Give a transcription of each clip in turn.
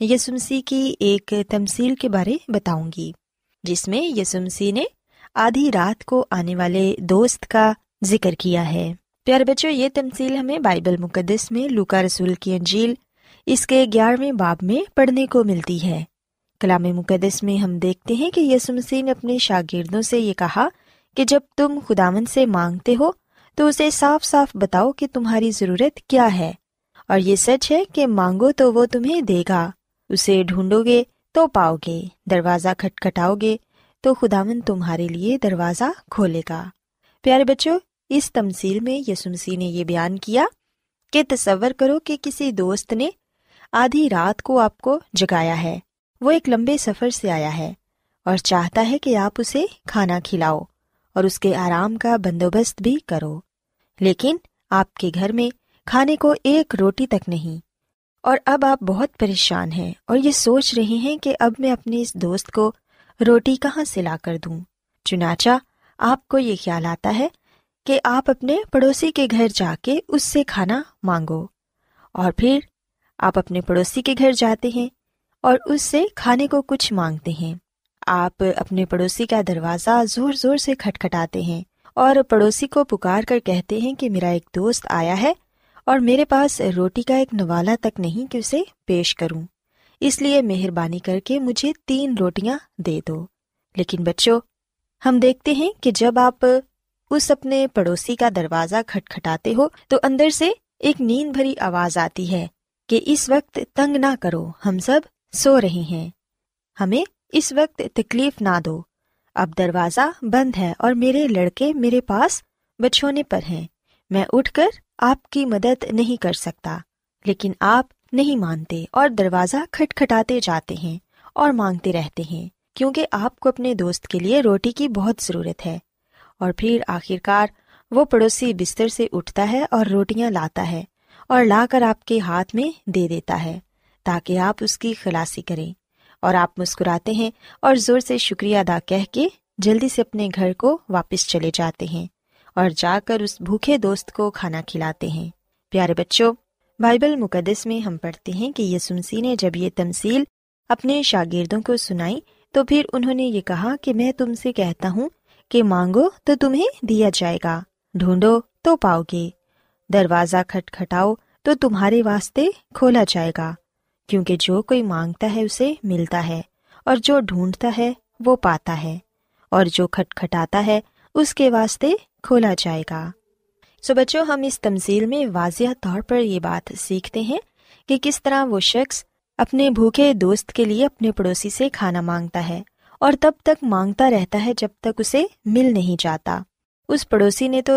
یسمسی کی ایک تمصیل کے بارے بتاؤں گی، جس میں یسمسی نے آدھی رات کو آنے والے دوست کا ذکر کیا ہے۔ پیارے بچوں، یہ تمصیل ہمیں بائبل مقدس میں لوکا رسول کی انجیل اس کے گیارہویں باب میں پڑھنے کو ملتی ہے۔ کلام مقدس میں ہم دیکھتے ہیں کہ یسمسی نے اپنے شاگردوں سے یہ کہا کہ جب تم خداون سے مانگتے ہو تو اسے صاف صاف بتاؤ کہ تمہاری ضرورت کیا ہے، اور یہ سچ ہے کہ مانگو تو وہ تمہیں دے گا۔ اسے ڈھونڈو گے تو پاؤ گے دروازہ کھٹکھٹاؤ گے تو خداون تمہارے لیے دروازہ کھولے گا۔ پیارے بچوں، اس تمصیل میں یسمسی نے یہ بیان کیا کہ تصور کرو کہ کسی دوست نے آدھی رات کو آپ کو جگایا ہے۔ وہ ایک لمبے سفر سے آیا ہے اور چاہتا ہے کہ آپ اسے کھانا کھلاؤ اور اس کے آرام کا بندوبست بھی کرو۔ لیکن آپ کے گھر میں کھانے کو ایک روٹی تک نہیں اور اب آپ بہت پریشان ہیں اور یہ سوچ رہے ہیں کہ اب میں اپنے اس دوست کو روٹی کہاں سے لا کر دوں؟ چنانچہ آپ کو یہ خیال آتا ہے کہ آپ اپنے پڑوسی کے گھر جا کے اس سے کھانا مانگو اور پھر آپ اپنے پڑوسی کے گھر جاتے ہیں اور اس سے کھانے کو کچھ مانگتے ہیں۔ آپ اپنے پڑوسی کا دروازہ زور زور سے کھٹکھٹاتے ہیں اور پڑوسی کو پکار کر کہتے ہیں کہ میرا ایک دوست آیا ہے اور میرے پاس روٹی کا ایک نوالا تک نہیں کہ اسے پیش کروں۔ اس لیے مہربانی کر کے مجھے تین روٹیاں دے دو۔ لیکن بچوں، ہم دیکھتے ہیں کہ جب آپ اس اپنے پڑوسی کا دروازہ کھٹکھٹاتے ہو تو اندر سے ایک نیند بھری آواز آتی ہے کہ اس وقت تنگ نہ کرو، ہم سب سو رہے ہیں۔ ہمیں اس وقت تکلیف نہ دو۔ اب دروازہ بند ہے اور میرے لڑکے میرے پاس بچھونے پر ہیں۔ میں اٹھ کر آپ کی مدد نہیں کر سکتا، لیکن آپ نہیں مانتے اور دروازہ کھٹکھٹاتے جاتے ہیں اور مانگتے رہتے ہیں، کیونکہ آپ کو اپنے دوست کے لیے روٹی کی بہت ضرورت ہے۔ اور پھر آخرکار وہ پڑوسی بستر سے اٹھتا ہے اور روٹیاں لاتا ہے اور لا کر آپ کے ہاتھ میں دے دیتا ہے تاکہ آپ اس کی خلاصی کریں۔ اور آپ مسکراتے ہیں اور زور سے شکریہ ادا کہہ کے جلدی سے اپنے گھر کو واپس چلے جاتے ہیں۔ اور جا کر اس بھوکے دوست کو کھانا کھلاتے ہیں۔ پیارے بچوں، بائبل مقدس میں ہم پڑھتے ہیں کہ یسمسی نے جب یہ تمصیل اپنے شاگردوں کو سنائی، تو پھر انہوں نے یہ کہا کہ میں تم سے کہتا ہوں کہ مانگو تو تمہیں دیا جائے گا، ڈھونڈو تو پاؤ گے۔ دروازہ کھٹکھٹاؤ تو تمہارے واسطے کھولا جائے گا، کیونکہ جو کوئی مانگتا ہے اسے ملتا ہے، اور جو ڈھونڈتا ہے وہ پاتا ہے، اور جو کھٹکھٹاتا ہے اس کے واسطے کھولا جائے گا۔ سو بچوں، ہم اس تمزیل میں واضح طور پر یہ بات سیکھتے ہیں کہ کس طرح وہ شخص اپنے بھوکے دوست کے لیے اپنے پڑوسی سے کھانا مانگتا ہے اور تب تک مانگتا رہتا ہے جب تک اسے مل نہیں جاتا۔ اس پڑوسی نے تو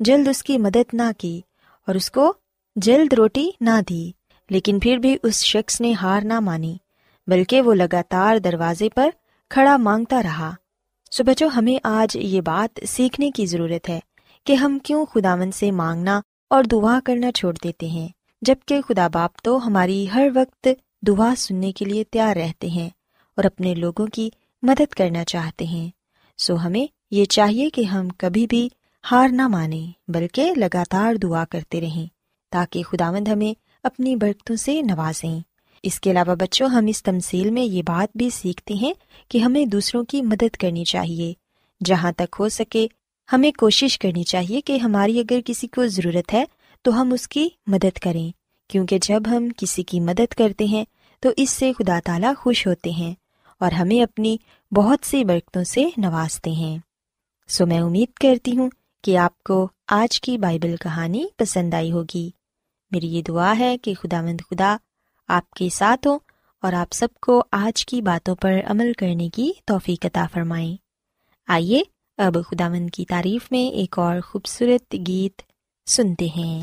جلد اس کی مدد نہ کی اور اس کو جلد روٹی نہ دی، لیکن پھر بھی اس شخص نے ہار نہ مانی، بلکہ وہ لگاتار دروازے پر کھڑا مانگتا رہا۔ سو بچوں، ہمیں آج یہ بات سیکھنے کی ضرورت ہے کہ ہم کیوں خداون سے مانگنا اور دعا کرنا چھوڑ دیتے ہیں جبکہ خدا باپ تو ہماری ہر وقت دعا سننے کے لیے تیار رہتے ہیں اور اپنے لوگوں کی مدد کرنا چاہتے ہیں۔ سو ہمیں یہ چاہیے کہ ہم کبھی بھی ہار نہ مانیں، بلکہ لگاتار دعا کرتے رہیں تاکہ خداوند ہمیں اپنی برکتوں سے نوازیں۔ اس کے علاوہ بچوں، ہم اس تمصیل میں یہ بات بھی سیکھتے ہیں کہ ہمیں دوسروں کی مدد کرنی چاہیے۔ جہاں تک ہو سکے، ہمیں کوشش کرنی چاہیے کہ ہماری اگر کسی کو ضرورت ہے تو ہم اس کی مدد کریں۔ کیونکہ جب ہم کسی کی مدد کرتے ہیں تو اس سے خدا تعالیٰ خوش ہوتے ہیں اور ہمیں اپنی بہت سی برکتوں سے نوازتے ہیں۔ سو میں امید کرتی ہوں کہ آپ کو آج کی بائبل کہانی پسند آئی ہوگی۔ میری یہ دعا ہے کہ خدا مند خدا آپ کے ساتھ ہوں اور آپ سب کو آج کی باتوں پر عمل کرنے کی توفیق عطا فرمائیں۔ آئیے اب خداون کی تعریف میں ایک اور خوبصورت گیت سنتے ہیں۔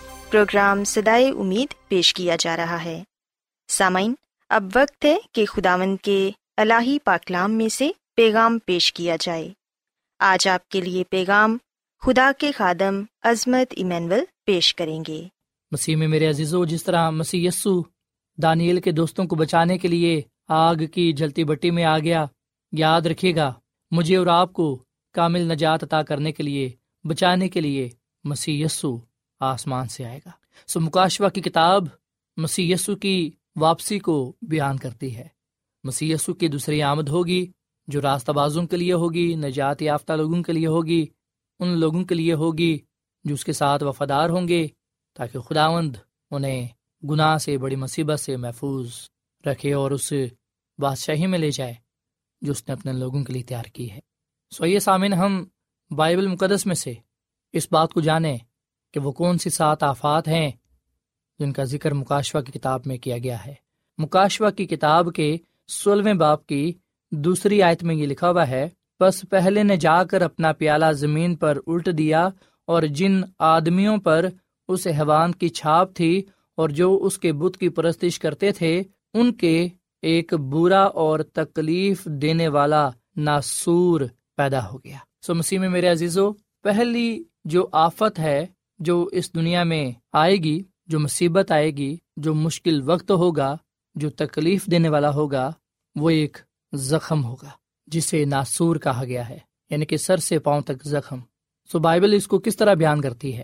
پروگرام سدائے امید پیش کیا جا رہا ہے۔ سامعین، اب وقت ہے کہ خداوند کے الہی پاکلام میں سے پیغام پیش کیا جائے۔ آج آپ کے لیے پیغام خدا کے خادم عظمت ایمینول پیش کریں گے۔ مسیح میں میرے عزیزو، جس طرح مسیح یسو دانیل کے دوستوں کو بچانے کے لیے آگ کی جلتی بٹی میں آ گیا، یاد رکھے گا، مجھے اور آپ کو کامل نجات عطا کرنے کے لیے، بچانے کے لیے مسیح یسو۔ آسمان سے آئے گا۔ سو مکاشوا کی کتاب مسیح یسو کی واپسی کو بیان کرتی ہے۔ مسی کی دوسری آمد ہوگی، جو راستہ بازوں کے لیے ہوگی، نجات یافتہ لوگوں کے لیے ہوگی، ان لوگوں کے لیے ہوگی جو اس کے ساتھ وفادار ہوں گے، تاکہ خداوند انہیں گناہ سے، بڑی مصیبت سے محفوظ رکھے اور اس بادشاہی میں لے جائے جو اس نے اپنے لوگوں کے لیے تیار کی ہے۔ سو یہ سامن ہم بائبل مقدس میں سے اس بات کو جانیں کہ وہ کون سی سات آفات ہیں جن کا ذکر مکاشوا کی کتاب میں کیا گیا ہے۔ مکاشوا کی کتاب کے سولہویں باپ کی دوسری آیت میں یہ لکھا ہوا ہے بس پہلے نے جا کر اپنا پیالہ زمین پر الٹ دیا اور جن آدمیوں پر اس حیوان کی چھاپ تھی اور جو اس کے بت کی پرستش کرتے تھے، ان کے ایک برا اور تکلیف دینے والا ناسور پیدا ہو گیا۔ سو مسیح میں میرے عزیزو، پہلی جو آفت ہے جو اس دنیا میں آئے گی، جو مصیبت آئے گی، جو مشکل وقت ہوگا، جو تکلیف دینے والا ہوگا، وہ ایک زخم ہوگا، جسے ناسور کہا گیا ہے یعنی کہ سر سے پاؤں تک زخم۔ سو بائبل اس کو کس طرح بیان کرتی ہے؟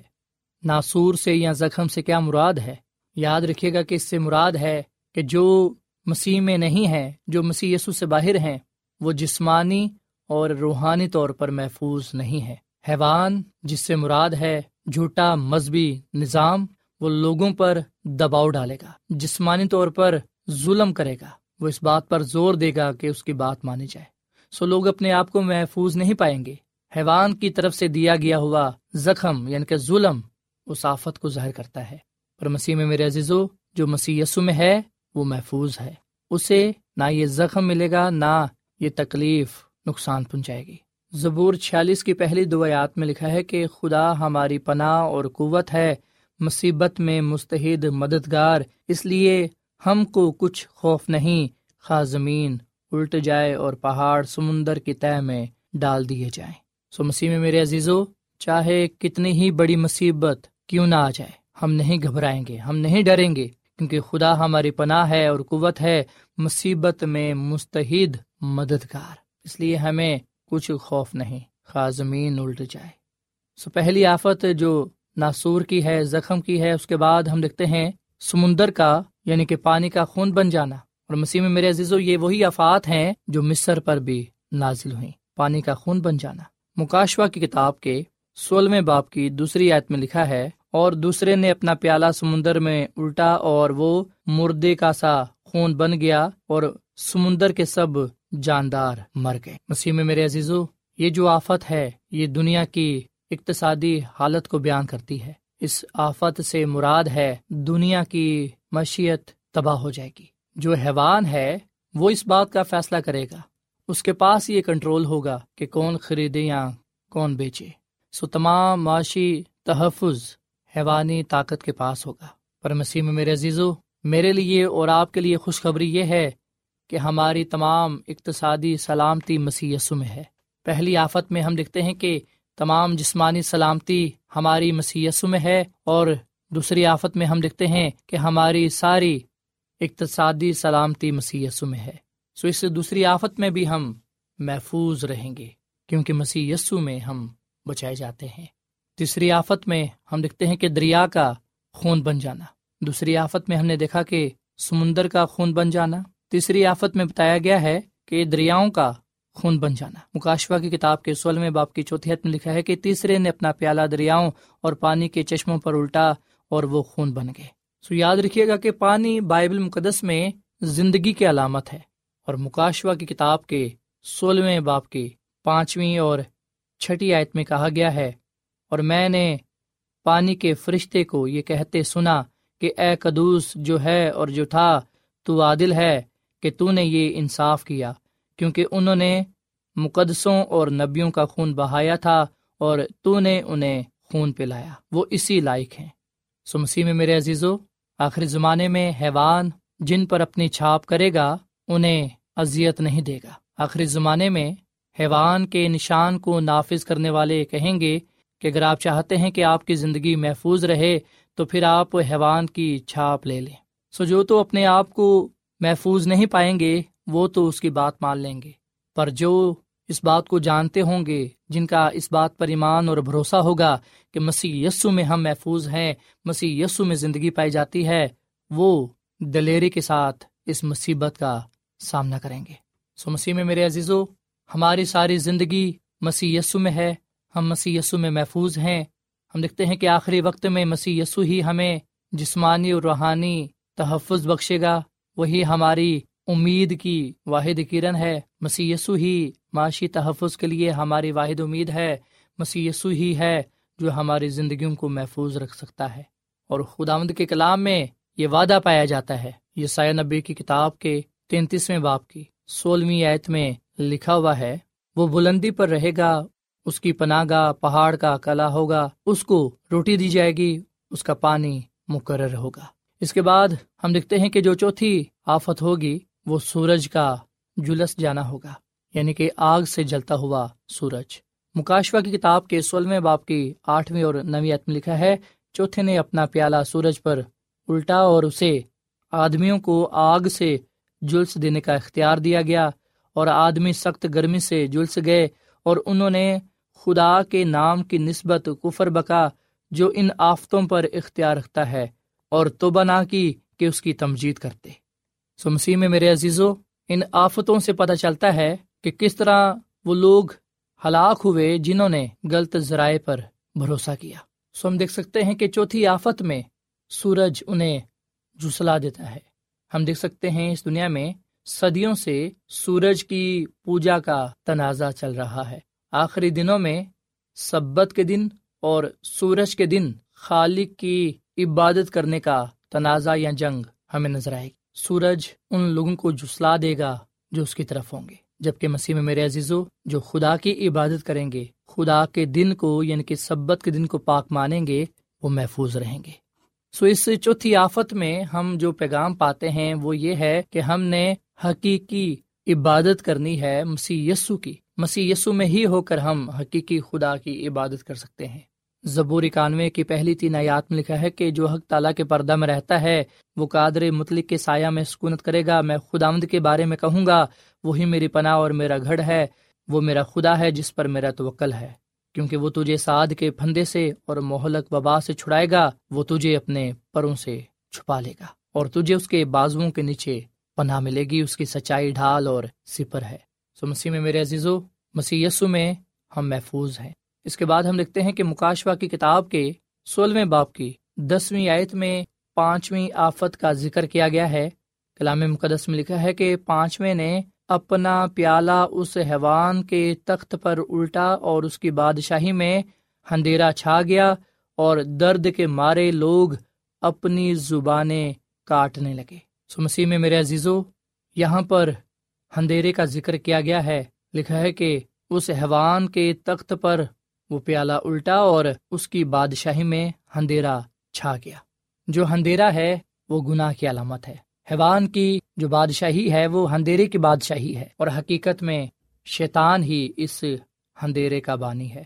ناسور سے یا زخم سے کیا مراد ہے؟ یاد رکھے گا کہ اس سے مراد ہے کہ جو مسیح میں نہیں ہے جو مسیح یسو سے باہر ہیں، وہ جسمانی اور روحانی طور پر محفوظ نہیں ہے حیوان جس سے مراد ہے جھوٹا مذہبی نظام وہ لوگوں پر دباؤ ڈالے گا، جسمانی طور پر ظلم کرے گا، وہ اس بات پر زور دے گا کہ اس کی بات مانی جائے۔ سو لوگ اپنے آپ کو محفوظ نہیں پائیں گے۔ حیوان کی طرف سے دیا گیا ہوا زخم یعنی کہ ظلم اس آفت کو ظاہر کرتا ہے۔ پر مسیح میں میرے عزیزو، جو مسیح یسو میں ہے، وہ محفوظ ہے۔ اسے نہ یہ زخم ملے گا، نہ یہ تکلیف نقصان پہنچائے گی۔ زبور چھیالیس کی پہلی دو آیات میں لکھا ہے کہ خدا ہماری پناہ اور قوت ہے، مصیبت میں مستحد مددگار، اس لیے ہم کو کچھ خوف نہیں خا زمین الٹ جائے اور پہاڑ سمندر کی تہ میں ڈال دیے جائیں۔ سو مسیح میں میرے عزیزو، چاہے کتنی ہی بڑی مصیبت کیوں نہ آ جائے، ہم نہیں گھبرائیں گے، ہم نہیں ڈریں گے، کیونکہ خدا ہماری پناہ ہے اور قوت ہے، مصیبت میں مستحد مددگار۔ اس لیے ہمیں کچھ خوف نہیں خا زمین الٹ جائے۔ سو پہلی آفت جو ناسور کی ہے، زخم کی ہے، اس کے بعد ہم دیکھتے ہیں سمندر کا یعنی کہ پانی کا خون بن جانا۔ اور مسیح میں میرے عزیز یہ وہی آفات ہیں جو مصر پر بھی نازل ہوئی پانی کا خون بن جانا۔ مکاشوا کی کتاب کے سولہویں باپ کی دوسری آیت میں لکھا ہے، اور دوسرے نے اپنا پیالہ سمندر میں الٹا اور وہ مردے کا سا خون بن گیا، اور سمندر کے سب جاندار مر گئے۔ مسیح میں میرے عزیزو، یہ جو آفت ہے، یہ دنیا کی اقتصادی حالت کو بیان کرتی ہے۔ اس آفت سے مراد ہے دنیا کی مشیت تباہ ہو جائے گی۔ جو حیوان ہے، وہ اس بات کا فیصلہ کرے گا۔ اس کے پاس یہ کنٹرول ہوگا کہ کون خریدے یا کون بیچے۔ سو تمام معاشی تحفظ حیوانی طاقت کے پاس ہوگا۔ پر مسیح میں میرے عزیزو، میرے لیے اور آپ کے لیے خوشخبری یہ ہے کہ ہماری تمام اقتصادی سلامتی مسی میں ہے۔ پہلی آفت میں ہم دیکھتے ہیں کہ تمام جسمانی سلامتی ہماری مسیسو میں ہے اور دوسری آفت میں ہم دیکھتے ہیں کہ ہماری ساری اقتصادی سلامتی مسیسو میں ہے۔ سو اس دوسری آفت میں بھی ہم محفوظ رہیں گے کیونکہ مسی یسو میں ہم بچائے جاتے ہیں۔ تیسری آفت میں ہم دیکھتے ہیں کہ دریا کا خون بن جانا۔ دوسری آفت میں ہم نے دیکھا کہ سمندر کا خون بن جانا۔ تیسری آفت میں بتایا گیا ہے کہ دریاؤں کا خون بن جانا۔ مکاشوا کی کتاب کے سولہویں باپ کی چوتھی حت میں لکھا ہے کہ تیسرے نے اپنا پیالہ دریاؤں اور پانی کے چشموں پر الٹا اور وہ خون بن گئے۔ سو یاد رکھیے گا کہ پانی بائبل مقدس میں زندگی کی علامت ہے اور مکاشوا کی کتاب کے سولہویں باپ کی پانچویں اور چھٹی آیت میں کہا گیا ہے، اور میں نے پانی کے فرشتے کو یہ کہتے سنا کہ اے قدوس جو ہے اور جو تھا، تو عادل ہے کہ تو نے یہ انصاف کیا، کیونکہ انہوں نے مقدسوں اور نبیوں کا خون بہایا تھا اور تو نے انہیں خون پلایا۔ وہ اسی لائق ہیں۔ سو مسیح میں میرے عزیزو، آخری زمانے میں حیوان جن پر اپنی چھاپ کرے گا، انہیں اذیت نہیں دے گا۔ آخری زمانے میں حیوان کے نشان کو نافذ کرنے والے کہیں گے کہ اگر آپ چاہتے ہیں کہ آپ کی زندگی محفوظ رہے، تو پھر آپ حیوان کی چھاپ لے لیں۔ سو جو تو اپنے آپ کو محفوظ نہیں پائیں گے، وہ تو اس کی بات مان لیں گے۔ پر جو اس بات کو جانتے ہوں گے، جن کا اس بات پر ایمان اور بھروسہ ہوگا کہ مسیح یسو میں ہم محفوظ ہیں، مسیح یسو میں زندگی پائی جاتی ہے، وہ دلیری کے ساتھ اس مصیبت کا سامنا کریں گے۔ سو مسیح میں میرے عزیزو، ہماری ساری زندگی مسیح یسو میں ہے، ہم مسیح یسو میں محفوظ ہیں۔ ہم دیکھتے ہیں کہ آخری وقت میں مسیح یسو ہی ہمیں جسمانی اور روحانی تحفظ بخشے گا۔ وہی ہماری امید کی واحد کرن ہے۔ مسی یسو ہی معاشی تحفظ کے لیے ہماری واحد امید ہے۔ مسی یسو ہی ہے جو ہماری زندگیوں کو محفوظ رکھ سکتا ہے۔ اور خداوند کے کلام میں یہ وعدہ پایا جاتا ہے۔ یہ سایہ نبی کی کتاب کے تینتیسویں باپ کی سولہویں آیت میں لکھا ہوا ہے، وہ بلندی پر رہے گا، اس کی پناہ گاہ، پہاڑ کا کلا ہوگا، اس کو روٹی دی جائے گی، اس کا پانی مقرر ہوگا۔ اس کے بعد ہم دیکھتے ہیں کہ جو چوتھی آفت ہوگی وہ سورج کا جلس جانا ہوگا یعنی کہ آگ سے جلتا ہوا سورج۔ مکاشوا کی کتاب کے سولہویں باپ کی آٹھویں اور نویں میں لکھا ہے، چوتھے نے اپنا پیالہ سورج پر الٹا اور اسے آدمیوں کو آگ سے جلس دینے کا اختیار دیا گیا اور آدمی سخت گرمی سے جلس گئے اور انہوں نے خدا کے نام کی نسبت کفر بکا جو ان آفتوں پر اختیار رکھتا ہے۔ اور توبہ نہ کی کہ اس کی تمجید کرتے۔ سو مسیح میں میرے عزیزو، ان آفتوں سے پتہ چلتا ہے کہ کس طرح وہ لوگ ہلاک ہوئے جنہوں نے غلط ذرائع پر بھروسہ کیا۔ سو ہم دیکھ سکتے ہیں کہ چوتھی آفت میں سورج انہیں جھسلا دیتا ہے۔ ہم دیکھ سکتے ہیں اس دنیا میں صدیوں سے سورج کی پوجا کا تنازع چل رہا ہے۔ آخری دنوں میں سبت کے دن اور سورج کے دن خالق کی عبادت کرنے کا تنازع یا جنگ ہمیں نظر آئے گی۔ سورج ان لوگوں کو جھسلا دے گا جو اس کی طرف ہوں گے، جبکہ مسیح میں میرے عزیزو، جو خدا کی عبادت کریں گے، خدا کے دن کو یعنی کہ سبت کے دن کو پاک مانیں گے، وہ محفوظ رہیں گے۔ سو اس چوتھی آفت میں ہم جو پیغام پاتے ہیں، وہ یہ ہے کہ ہم نے حقیقی عبادت کرنی ہے مسی یسو کی۔ مسی یسو میں ہی ہو کر ہم حقیقی خدا کی عبادت کر سکتے ہیں۔ زبور اکانوے کی پہلی تین آیات میں لکھا ہے کہ جو حق تعالیٰ کے پردہ میں رہتا ہے، وہ قادر مطلق کے سایہ میں سکونت کرے گا، میں خدا آمد کے بارے میں کہوں گا، وہی میری پناہ اور میرا گھر ہے، وہ میرا خدا ہے جس پر میرا توکل ہے۔ کیونکہ وہ تجھے سعد کے پھندے سے اور محلک وبا سے چھڑائے گا، وہ تجھے اپنے پروں سے چھپا لے گا اور تجھے اس کے بازوؤں کے نیچے پناہ ملے گی، اس کی سچائی ڈھال اور سپر ہے۔ سو مسیح میں میرے عزیزو، مسیح یسو میں ہم محفوظ ہیں۔ اس کے بعد ہم لکھتے ہیں کہ مکاشوا کی کتاب کے سولہویں باپ کی دسویں آیت میں پانچویں آفت کا ذکر کیا گیا ہے۔ کلام مقدس میں لکھا ہے کہ پانچویں نے اپنا پیالہ اس حیوان کے تخت پر الٹا اور اس کی بادشاہی میں اندھیرا چھا گیا اور درد کے مارے لوگ اپنی زبانیں کاٹنے لگے۔ سو مسیح میں میرے عزیزو، یہاں پر اندھیرے کا ذکر کیا گیا ہے۔ لکھا ہے کہ اس حیوان کے تخت پر وہ پیالہ الٹا اور اس کی بادشاہی میں اندھیرا چھا گیا۔ جو اندھیرا ہے، وہ گناہ کی علامت ہے۔ حیوان کی جو بادشاہی ہے، وہ اندھیرے کی بادشاہی ہے۔ اور حقیقت میں شیطان ہی اس اندھیرے کا بانی ہے،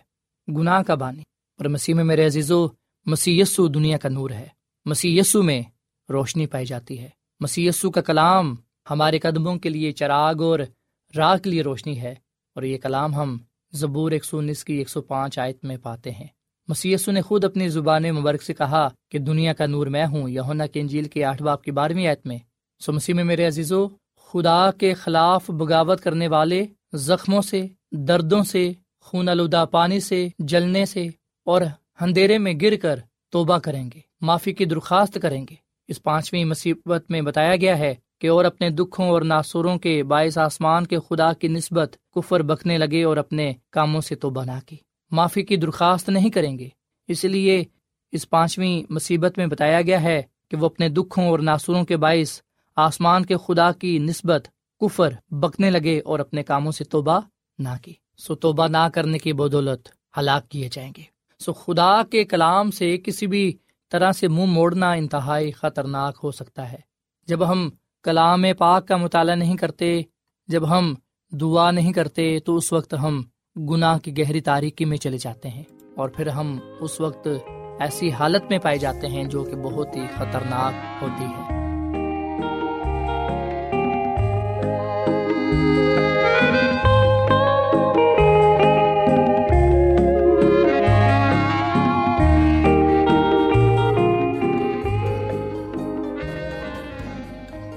گناہ کا بانی۔ اور مسیح میں میرے عزیزو مسیسو دنیا کا نور ہے۔ مسیسو میں روشنی پائی جاتی ہے۔ مسیسو کا کلام ہمارے قدموں کے لیے چراغ اور راہ کے لیے روشنی ہے۔ اور یہ کلام ہم زبور ایک سو انیس کی ایک سو پانچ آیت میں پاتے ہیں۔ مسیسو نے خود اپنی زبان مبارک سے کہا کہ دنیا کا نور میں ہوں یونا کے انجیل کے آٹھ باپ کی بارہویں آیت میں۔ سو مسیح میں میرے عزیزو، خدا کے خلاف بغاوت کرنے والے زخموں سے، دردوں سے، خون آلودہ پانی سے، جلنے سے اور اندھیرے میں گر کر توبہ کریں گے، معافی کی درخواست کریں گے۔ اس پانچویں مصیبت میں بتایا گیا ہے کہ اور اپنے دکھوں اور ناسوروں کے باعث آسمان کے خدا کی نسبت کفر بکنے لگے اور اپنے کاموں سے تو بنا کی۔ معافی کی درخواست نہیں کریں گے۔ اس لیے اس پانچویں مصیبت میں بتایا گیا ہے کہ وہ اپنے دکھوں اور ناسوروں کے باعث آسمان کے خدا کی نسبت کفر بکنے لگے اور اپنے کاموں سے توبہ نہ کی۔ سو توبہ نہ کرنے کی بدولت ہلاک کیے جائیں گے۔ سو خدا کے کلام سے کسی بھی طرح سے منہ موڑنا انتہائی خطرناک ہو سکتا ہے۔ جب ہم کلام پاک کا مطالعہ نہیں کرتے، جب ہم دعا نہیں کرتے، تو اس وقت ہم گناہ کی گہری تاریکی میں چلے جاتے ہیں اور پھر ہم اس وقت ایسی حالت میں پائے جاتے ہیں جو کہ بہت ہی خطرناک ہوتی ہے۔